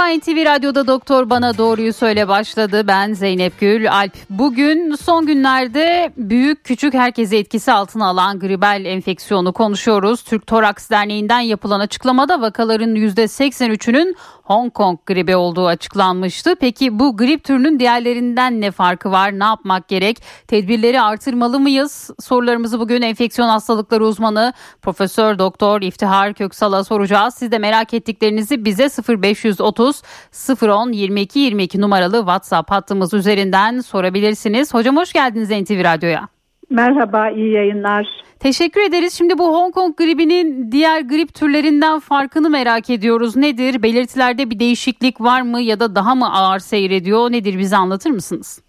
Merhaba NTV Radyo'da Doktor Bana Doğruyu Söyle başladı. Ben Zeynep Gül Alp. Bugün son günlerde büyük küçük herkesi etkisi altına alan gribel enfeksiyonu konuşuyoruz. Türk Toraks Derneği'nden yapılan açıklamada vakaların %83'ünün Hong Kong gribi olduğu açıklanmıştı. Peki bu grip türünün diğerlerinden ne farkı var? Ne yapmak gerek? Tedbirleri artırmalı mıyız? Sorularımızı bugün enfeksiyon hastalıkları uzmanı Profesör Doktor İftihar Köksal'a soracağız. Siz de merak ettiklerinizi bize 0530 010 22 22 numaralı WhatsApp hattımız üzerinden sorabilirsiniz. Hocam hoş geldiniz NTV Radyo'ya. Merhaba, iyi yayınlar. Teşekkür ederiz. Şimdi bu Hong Kong gribinin diğer grip türlerinden farkını merak ediyoruz. Nedir? Belirtilerde bir değişiklik var mı ya da daha mı ağır seyrediyor? Nedir? Bize anlatır mısınız?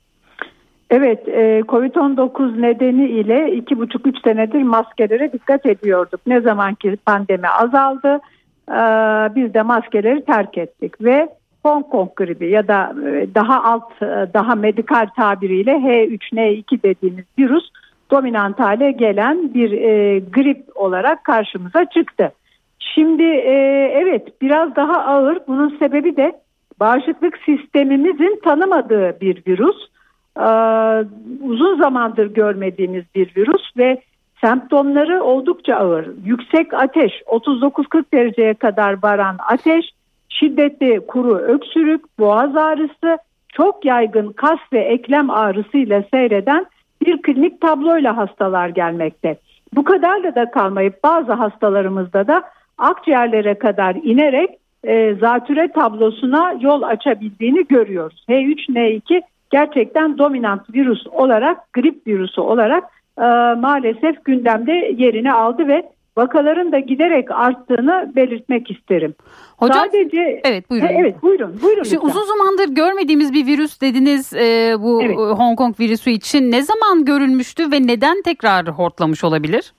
Evet, e, Covid-19 nedeniyle iki buçuk üç senedir maskelere dikkat ediyorduk. Ne zaman ki pandemi azaldı, biz de maskeleri terk ettik ve Hong Kong gribi ya da e, daha alt, e, daha medikal tabiriyle H3N2 dediğimiz virüs dominant hale gelen bir e, grip olarak karşımıza çıktı. Şimdi e, evet biraz daha ağır. Bunun sebebi de bağışıklık sistemimizin tanımadığı bir virüs. E, uzun zamandır görmediğimiz bir virüs ve semptomları oldukça ağır. Yüksek ateş, 39-40 dereceye kadar varan ateş, şiddetli kuru öksürük, boğaz ağrısı, çok yaygın kas ve eklem ağrısıyla seyreden bir klinik tabloyla hastalar gelmekte. Bu kadarla da kalmayıp bazı hastalarımızda da akciğerlere kadar inerek e, zatüre tablosuna yol açabildiğini görüyoruz. H3N2 gerçekten dominant virüs olarak grip virüsü olarak e, maalesef gündemde yerini aldı ve vakaların da giderek arttığını belirtmek isterim. Hocam, Sadece evet buyurun. Evet buyurun. Buyurun. Şimdi uzun zamandır görmediğimiz bir virüs dediniz e, bu evet. Hong Kong virüsü için ne zaman görülmüştü ve neden tekrar hortlamış olabilir?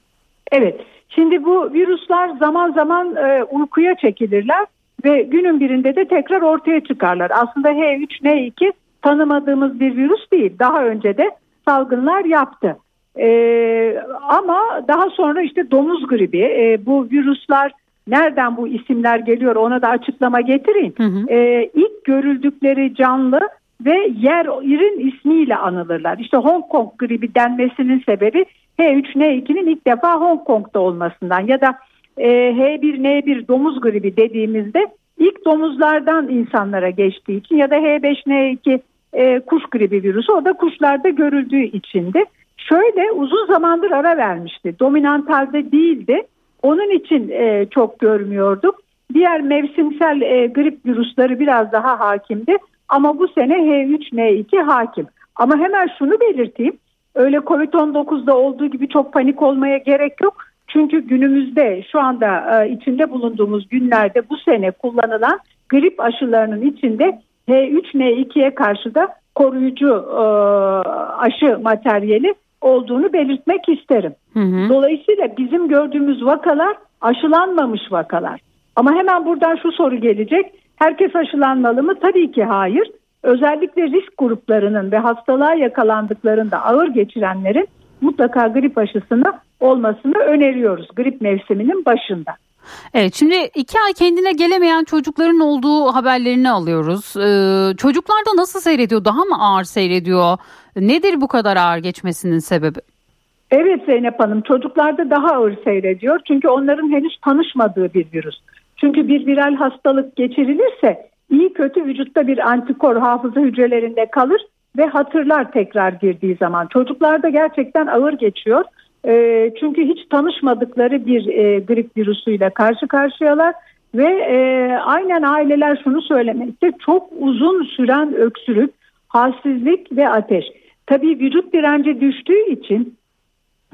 Evet. Şimdi bu virüsler zaman zaman e, uykuya çekilirler ve günün birinde de tekrar ortaya çıkarlar. Aslında H3N2 tanımadığımız bir virüs değil. Daha önce de salgınlar yaptı. Ee, ama daha sonra işte domuz gribi e, bu virüsler nereden bu isimler geliyor ona da açıklama getirin. Hı hı. Ee, ilk görüldükleri canlı ve yer yerin ismiyle anılırlar. İşte Hong Kong gribi denmesinin sebebi H3N2'nin ilk defa Hong Kong'da olmasından ya da e, H1N1 domuz gribi dediğimizde ilk domuzlardan insanlara geçtiği için ya da H5N2 e, kuş gribi virüsü o da kuşlarda görüldüğü içindi. Şöyle uzun zamandır ara vermişti. Dominant halde değildi. Onun için e, çok görmüyorduk. Diğer mevsimsel e, grip virüsleri biraz daha hakimdi. Ama bu sene H3N2 hakim. Ama hemen şunu belirteyim. Öyle Covid-19'da olduğu gibi çok panik olmaya gerek yok. Çünkü günümüzde şu anda e, içinde bulunduğumuz günlerde bu sene kullanılan grip aşılarının içinde H3N2'ye karşı da koruyucu e, aşı materyali olduğunu belirtmek isterim. Hı hı. Dolayısıyla bizim gördüğümüz vakalar aşılanmamış vakalar. Ama hemen buradan şu soru gelecek. Herkes aşılanmalı mı? Tabii ki hayır. Özellikle risk gruplarının ve hastalığa yakalandıklarında ağır geçirenlerin mutlaka grip aşısını olmasını öneriyoruz grip mevsiminin başında. Evet şimdi iki ay kendine gelemeyen çocukların olduğu haberlerini alıyoruz. Ee, çocuklarda nasıl seyrediyor? Daha mı ağır seyrediyor? Nedir bu kadar ağır geçmesinin sebebi? Evet Zeynep Hanım çocuklarda daha ağır seyrediyor. Çünkü onların henüz tanışmadığı bir virüs. Çünkü bir viral hastalık geçirilirse iyi kötü vücutta bir antikor hafıza hücrelerinde kalır ve hatırlar tekrar girdiği zaman. Çocuklarda gerçekten ağır geçiyor. E, çünkü hiç tanışmadıkları bir e, grip virüsüyle karşı karşıyalar ve e, aynen aileler şunu söylemekte çok uzun süren öksürük, halsizlik ve ateş. Tabii vücut direnci düştüğü için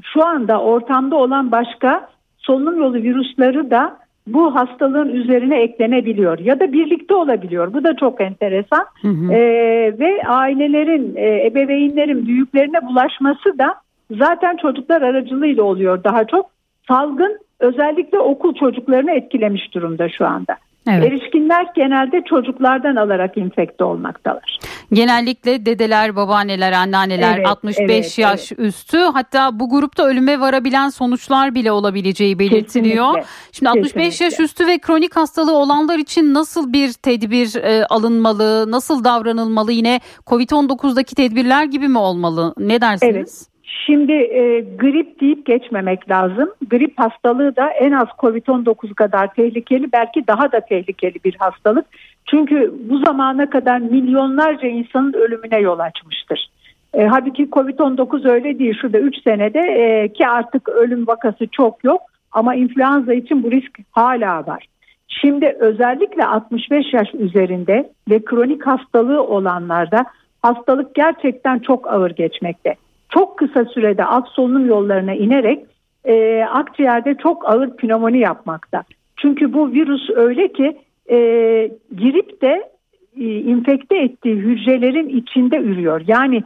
şu anda ortamda olan başka solunum yolu virüsleri de bu hastalığın üzerine eklenebiliyor ya da birlikte olabiliyor. Bu da çok enteresan. Hı hı. Ee, ve ailelerin, e, ebeveynlerin büyüklerine bulaşması da zaten çocuklar aracılığıyla oluyor daha çok. Salgın özellikle okul çocuklarını etkilemiş durumda şu anda. Evet. Erişkinler genelde çocuklardan alarak infekte olmaktalar. Genellikle dedeler, babaanneler, anneanneler evet, 65 evet, yaş evet. üstü hatta bu grupta ölüme varabilen sonuçlar bile olabileceği belirtiliyor. Kesinlikle. Şimdi 65 Kesinlikle. yaş üstü ve kronik hastalığı olanlar için nasıl bir tedbir e, alınmalı, nasıl davranılmalı yine Covid-19'daki tedbirler gibi mi olmalı? Ne dersiniz? Evet. Şimdi e, grip deyip geçmemek lazım. Grip hastalığı da en az COVID-19 kadar tehlikeli belki daha da tehlikeli bir hastalık. Çünkü bu zamana kadar milyonlarca insanın ölümüne yol açmıştır. E, halbuki Covid-19 öyle değil. Şurada 3 senede e, ki artık ölüm vakası çok yok ama influenza için bu risk hala var. Şimdi özellikle 65 yaş üzerinde ve kronik hastalığı olanlarda hastalık gerçekten çok ağır geçmekte çok kısa sürede alt solunum yollarına inerek e, akciğerde çok ağır pnömoni yapmakta. Çünkü bu virüs öyle ki e, girip de e, infekte ettiği hücrelerin içinde ürüyor. Yani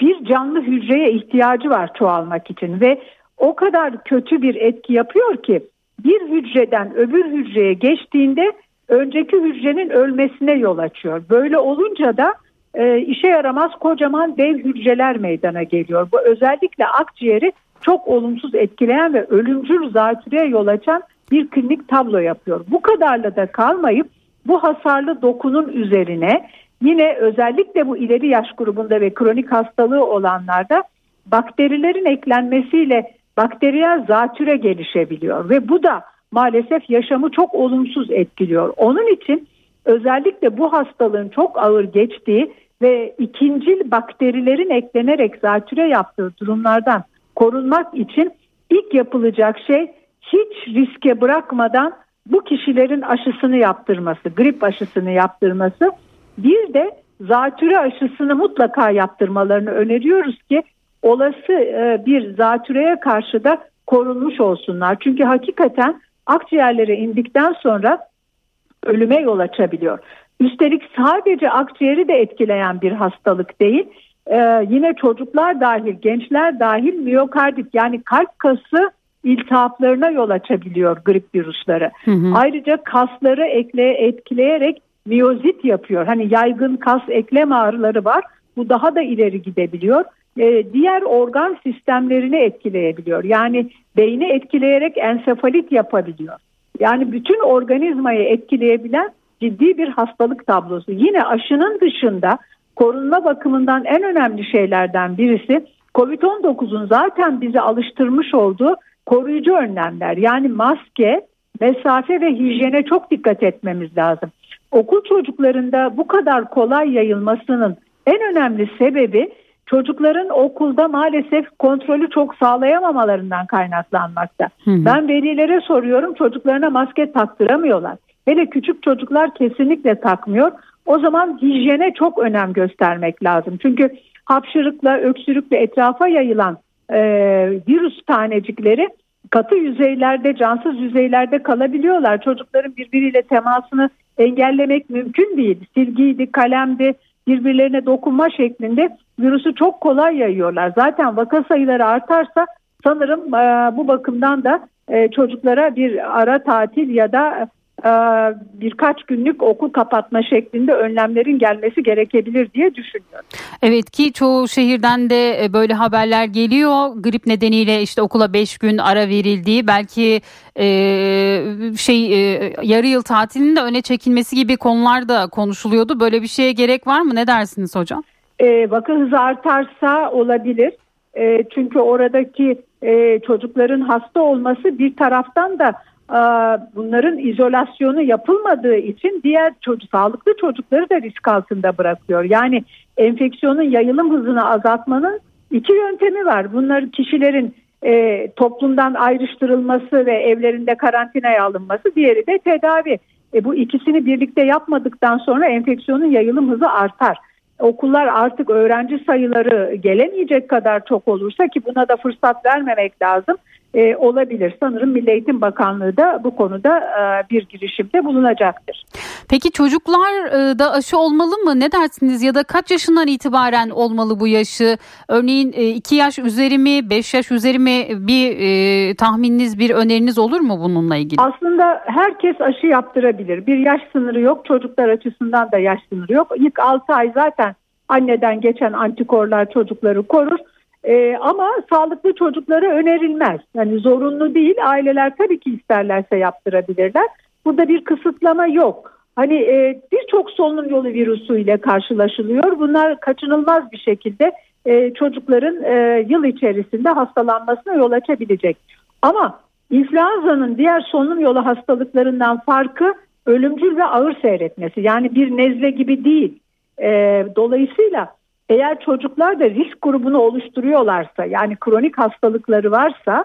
bir canlı hücreye ihtiyacı var çoğalmak için ve o kadar kötü bir etki yapıyor ki bir hücreden öbür hücreye geçtiğinde önceki hücrenin ölmesine yol açıyor. Böyle olunca da e, işe yaramaz kocaman dev hücreler meydana geliyor. Bu özellikle akciğeri çok olumsuz etkileyen ve ölümcül zatürreye yol açan bir klinik tablo yapıyor. Bu kadarla da kalmayıp bu hasarlı dokunun üzerine yine özellikle bu ileri yaş grubunda ve kronik hastalığı olanlarda bakterilerin eklenmesiyle bakteriyel zatüre gelişebiliyor ve bu da maalesef yaşamı çok olumsuz etkiliyor. Onun için özellikle bu hastalığın çok ağır geçtiği ve ikincil bakterilerin eklenerek zatüre yaptığı durumlardan korunmak için ilk yapılacak şey hiç riske bırakmadan bu kişilerin aşısını yaptırması, grip aşısını yaptırması. Bir de zatüre aşısını mutlaka yaptırmalarını öneriyoruz ki olası e, bir zatüreye karşı da korunmuş olsunlar. Çünkü hakikaten akciğerlere indikten sonra ölüme yol açabiliyor. Üstelik sadece akciğeri de etkileyen bir hastalık değil. Ee, yine çocuklar dahil, gençler dahil miyokardit yani kalp kası iltihaplarına yol açabiliyor grip virüsleri. Hı hı. Ayrıca kasları ekle, etkileyerek miyozit yapıyor. Hani yaygın kas eklem ağrıları var. Bu daha da ileri gidebiliyor. Ee, diğer organ sistemlerini etkileyebiliyor. Yani beyni etkileyerek ensefalit yapabiliyor. Yani bütün organizmayı etkileyebilen ciddi bir hastalık tablosu. Yine aşının dışında korunma bakımından en önemli şeylerden birisi COVID-19'un zaten bizi alıştırmış olduğu koruyucu önlemler. Yani maske, mesafe ve hijyene çok dikkat etmemiz lazım. Okul çocuklarında bu kadar kolay yayılmasının en önemli sebebi çocukların okulda maalesef kontrolü çok sağlayamamalarından kaynaklanmakta. Hı hı. Ben velilere soruyorum çocuklarına maske taktıramıyorlar. Hele küçük çocuklar kesinlikle takmıyor. O zaman hijyene çok önem göstermek lazım. Çünkü hapşırıkla, öksürükle etrafa yayılan e, virüs tanecikleri katı yüzeylerde, cansız yüzeylerde kalabiliyorlar. Çocukların birbiriyle temasını engellemek mümkün değil. Silgiydi, kalemdi, birbirlerine dokunma şeklinde virüsü çok kolay yayıyorlar. Zaten vaka sayıları artarsa sanırım e, bu bakımdan da e, çocuklara bir ara tatil ya da birkaç günlük okul kapatma şeklinde önlemlerin gelmesi gerekebilir diye düşünüyorum. Evet ki çoğu şehirden de e, böyle haberler geliyor. Grip nedeniyle işte okula 5 gün ara verildiği belki e, şey e, yarı yıl tatilinin de öne çekilmesi gibi konular da konuşuluyordu. Böyle bir şeye gerek var mı? Ne dersiniz hocam? E, vaka hızı artarsa olabilir. E, çünkü oradaki e, çocukların hasta olması bir taraftan da bunların izolasyonu yapılmadığı için diğer çocuk, sağlıklı çocukları da risk altında bırakıyor. Yani enfeksiyonun yayılım hızını azaltmanın iki yöntemi var. Bunlar kişilerin e, toplumdan ayrıştırılması ve evlerinde karantinaya alınması, diğeri de tedavi. E, bu ikisini birlikte yapmadıktan sonra enfeksiyonun yayılım hızı artar. Okullar artık öğrenci sayıları gelemeyecek kadar çok olursa ki buna da fırsat vermemek lazım e, olabilir. Sanırım Milli Eğitim Bakanlığı da bu konuda e, bir girişimde bulunacaktır. Peki çocuklar e, da aşı olmalı mı? Ne dersiniz? Ya da kaç yaşından itibaren olmalı bu yaşı? Örneğin 2 e, yaş üzeri mi, 5 yaş üzeri mi bir e, tahmininiz, bir öneriniz olur mu bununla ilgili? Aslında herkes aşı yaptırabilir. Bir yaş sınırı yok. Çocuklar açısından da yaş sınırı yok. İlk 6 ay zaten Anneden geçen antikorlar çocukları korur. Ee, ama sağlıklı çocuklara önerilmez. Yani zorunlu değil. Aileler tabii ki isterlerse yaptırabilirler. Burada bir kısıtlama yok. Hani e, birçok solunum yolu virüsü ile karşılaşılıyor. Bunlar kaçınılmaz bir şekilde e, çocukların e, yıl içerisinde hastalanmasına yol açabilecek. Ama influenza'nın diğer solunum yolu hastalıklarından farkı ölümcül ve ağır seyretmesi. Yani bir nezle gibi değil. E, dolayısıyla eğer çocuklar da risk grubunu oluşturuyorlarsa yani kronik hastalıkları varsa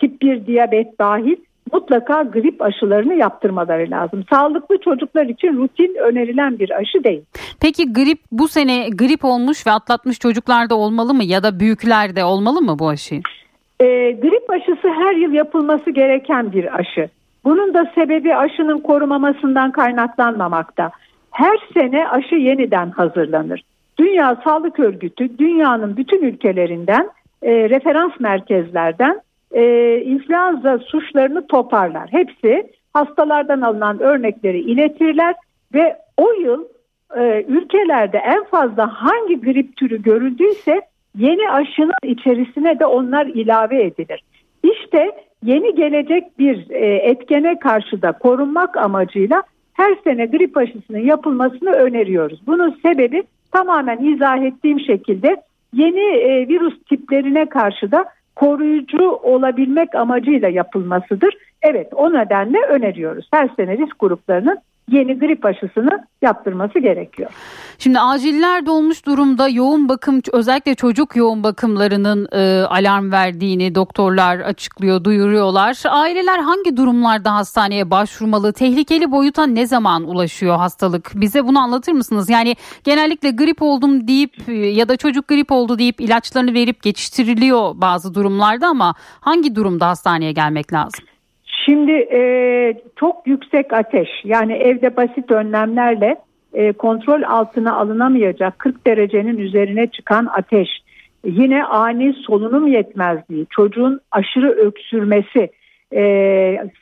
tip 1 diyabet dahil mutlaka grip aşılarını yaptırmaları lazım. Sağlıklı çocuklar için rutin önerilen bir aşı değil. Peki grip bu sene grip olmuş ve atlatmış çocuklarda olmalı mı ya da büyüklerde olmalı mı bu aşı? E, grip aşısı her yıl yapılması gereken bir aşı. Bunun da sebebi aşının korumamasından kaynaklanmamakta. Her sene aşı yeniden hazırlanır. Dünya Sağlık Örgütü dünyanın bütün ülkelerinden e, referans merkezlerden e, influenza suçlarını toparlar. Hepsi hastalardan alınan örnekleri iletirler ve o yıl e, ülkelerde en fazla hangi grip türü görüldüyse yeni aşının içerisine de onlar ilave edilir. İşte yeni gelecek bir e, etkene karşı da korunmak amacıyla her sene grip aşısının yapılmasını öneriyoruz. Bunun sebebi tamamen izah ettiğim şekilde yeni e, virüs tiplerine karşı da koruyucu olabilmek amacıyla yapılmasıdır. Evet o nedenle öneriyoruz. Her sene risk gruplarının yeni grip aşısını yaptırması gerekiyor. Şimdi aciller dolmuş durumda yoğun bakım özellikle çocuk yoğun bakımlarının e, alarm verdiğini doktorlar açıklıyor, duyuruyorlar. Aileler hangi durumlarda hastaneye başvurmalı? Tehlikeli boyuta ne zaman ulaşıyor hastalık? Bize bunu anlatır mısınız? Yani genellikle grip oldum deyip e, ya da çocuk grip oldu deyip ilaçlarını verip geçiştiriliyor bazı durumlarda ama hangi durumda hastaneye gelmek lazım? Şimdi e, çok yüksek ateş yani evde basit önlemlerle e, kontrol altına alınamayacak 40 derecenin üzerine çıkan ateş, yine ani solunum yetmezliği, çocuğun aşırı öksürmesi, e,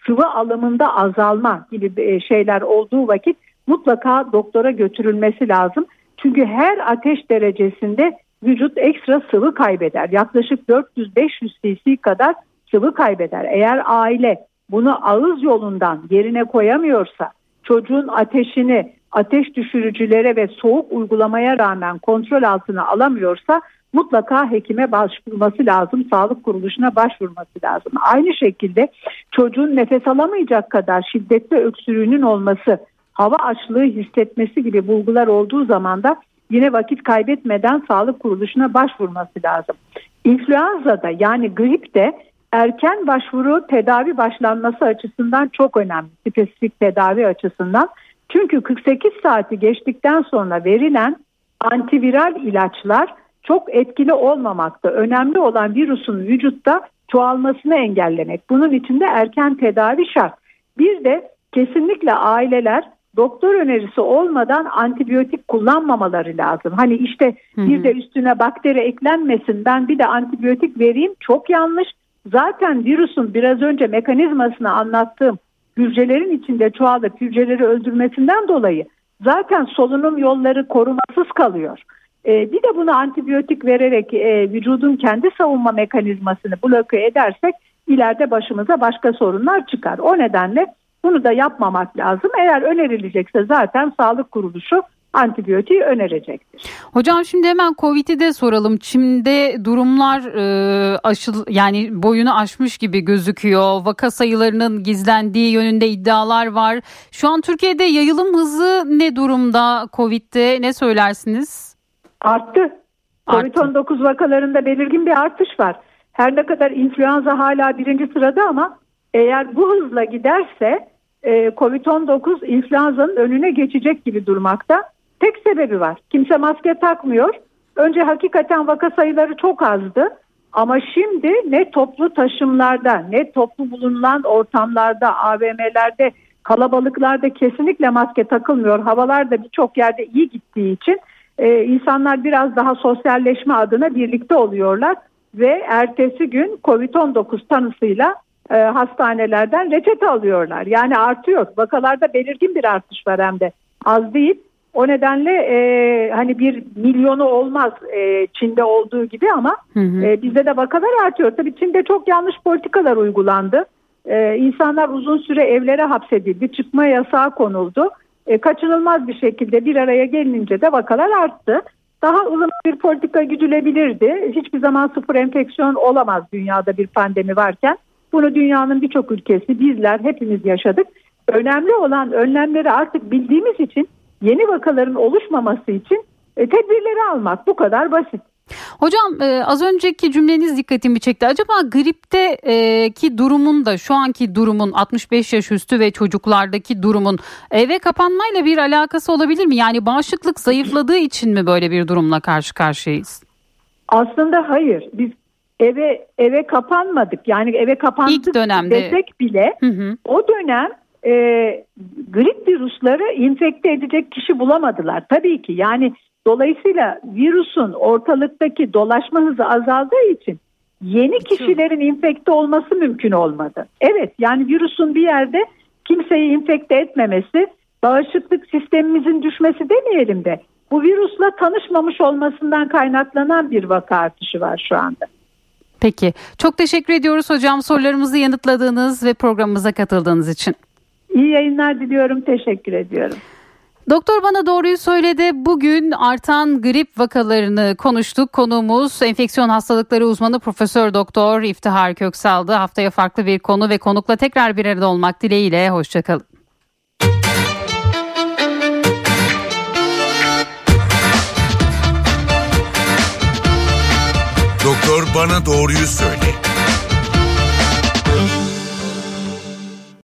sıvı alımında azalma gibi e, şeyler olduğu vakit mutlaka doktora götürülmesi lazım. Çünkü her ateş derecesinde vücut ekstra sıvı kaybeder. Yaklaşık 400-500 cc kadar sıvı kaybeder. Eğer aile bunu ağız yolundan yerine koyamıyorsa çocuğun ateşini ateş düşürücülere ve soğuk uygulamaya rağmen kontrol altına alamıyorsa mutlaka hekime başvurması lazım, sağlık kuruluşuna başvurması lazım. Aynı şekilde çocuğun nefes alamayacak kadar şiddetli öksürüğünün olması, hava açlığı hissetmesi gibi bulgular olduğu zaman da yine vakit kaybetmeden sağlık kuruluşuna başvurması lazım. İnfluenza'da yani gripte erken başvuru tedavi başlanması açısından çok önemli. Spesifik tedavi açısından. Çünkü 48 saati geçtikten sonra verilen antiviral ilaçlar çok etkili olmamakta. Önemli olan virüsün vücutta çoğalmasını engellemek. Bunun için de erken tedavi şart. Bir de kesinlikle aileler doktor önerisi olmadan antibiyotik kullanmamaları lazım. Hani işte bir de üstüne bakteri eklenmesin ben bir de antibiyotik vereyim çok yanlış. Zaten virüsün biraz önce mekanizmasını anlattığım hücrelerin içinde çoğalıp hücreleri öldürmesinden dolayı zaten solunum yolları korumasız kalıyor. Ee, bir de buna antibiyotik vererek e, vücudun kendi savunma mekanizmasını bloke edersek ileride başımıza başka sorunlar çıkar. O nedenle bunu da yapmamak lazım. Eğer önerilecekse zaten sağlık kuruluşu antibiyotiği önerecektir. Hocam şimdi hemen Covid'i de soralım. Çin'de durumlar e, aşıl yani boyunu aşmış gibi gözüküyor. Vaka sayılarının gizlendiği yönünde iddialar var. Şu an Türkiye'de yayılım hızı ne durumda Covid'de ne söylersiniz? Arttı. Covid-19 vakalarında belirgin bir artış var. Her ne kadar influenza hala birinci sırada ama eğer bu hızla giderse e, Covid-19 influenza'nın önüne geçecek gibi durmakta. Tek sebebi var. Kimse maske takmıyor. Önce hakikaten vaka sayıları çok azdı. Ama şimdi ne toplu taşımlarda ne toplu bulunan ortamlarda AVM'lerde kalabalıklarda kesinlikle maske takılmıyor. Havalar da birçok yerde iyi gittiği için e, insanlar biraz daha sosyalleşme adına birlikte oluyorlar ve ertesi gün COVID-19 tanısıyla e, hastanelerden reçete alıyorlar. Yani artıyor. Vakalarda belirgin bir artış var hem de az değil. O nedenle e, hani bir milyonu olmaz e, Çin'de olduğu gibi ama hı hı. E, bizde de vakalar artıyor. Tabii Çin'de çok yanlış politikalar uygulandı. E, insanlar uzun süre evlere hapsedildi. Çıkma yasağı konuldu. E, kaçınılmaz bir şekilde bir araya gelince de vakalar arttı. Daha ılımlı bir politika güdülebilirdi. Hiçbir zaman sıfır enfeksiyon olamaz dünyada bir pandemi varken. Bunu dünyanın birçok ülkesi bizler hepimiz yaşadık. Önemli olan önlemleri artık bildiğimiz için yeni vakaların oluşmaması için e, tedbirleri almak bu kadar basit. Hocam e, az önceki cümleniz dikkatimi çekti. Acaba gripte e, ki durumun da şu anki durumun 65 yaş üstü ve çocuklardaki durumun eve kapanmayla bir alakası olabilir mi? Yani bağışıklık zayıfladığı için mi böyle bir durumla karşı karşıyayız? Aslında hayır. Biz eve eve kapanmadık. Yani eve kapandık İlk dönemde. desek bile hı hı. o dönem e, grip virüsleri infekte edecek kişi bulamadılar. Tabii ki yani dolayısıyla virüsün ortalıktaki dolaşma hızı azaldığı için yeni kişilerin infekte olması mümkün olmadı. Evet yani virüsün bir yerde kimseyi infekte etmemesi, bağışıklık sistemimizin düşmesi demeyelim de bu virüsle tanışmamış olmasından kaynaklanan bir vaka artışı var şu anda. Peki. Çok teşekkür ediyoruz hocam sorularımızı yanıtladığınız ve programımıza katıldığınız için. İyi yayınlar diliyorum. Teşekkür ediyorum. Doktor bana doğruyu söyledi. Bugün artan grip vakalarını konuştuk. Konuğumuz enfeksiyon hastalıkları uzmanı Profesör Doktor İftihar Köksal'dı. Haftaya farklı bir konu ve konukla tekrar bir arada olmak dileğiyle. Hoşçakalın. Doktor bana doğruyu söyle.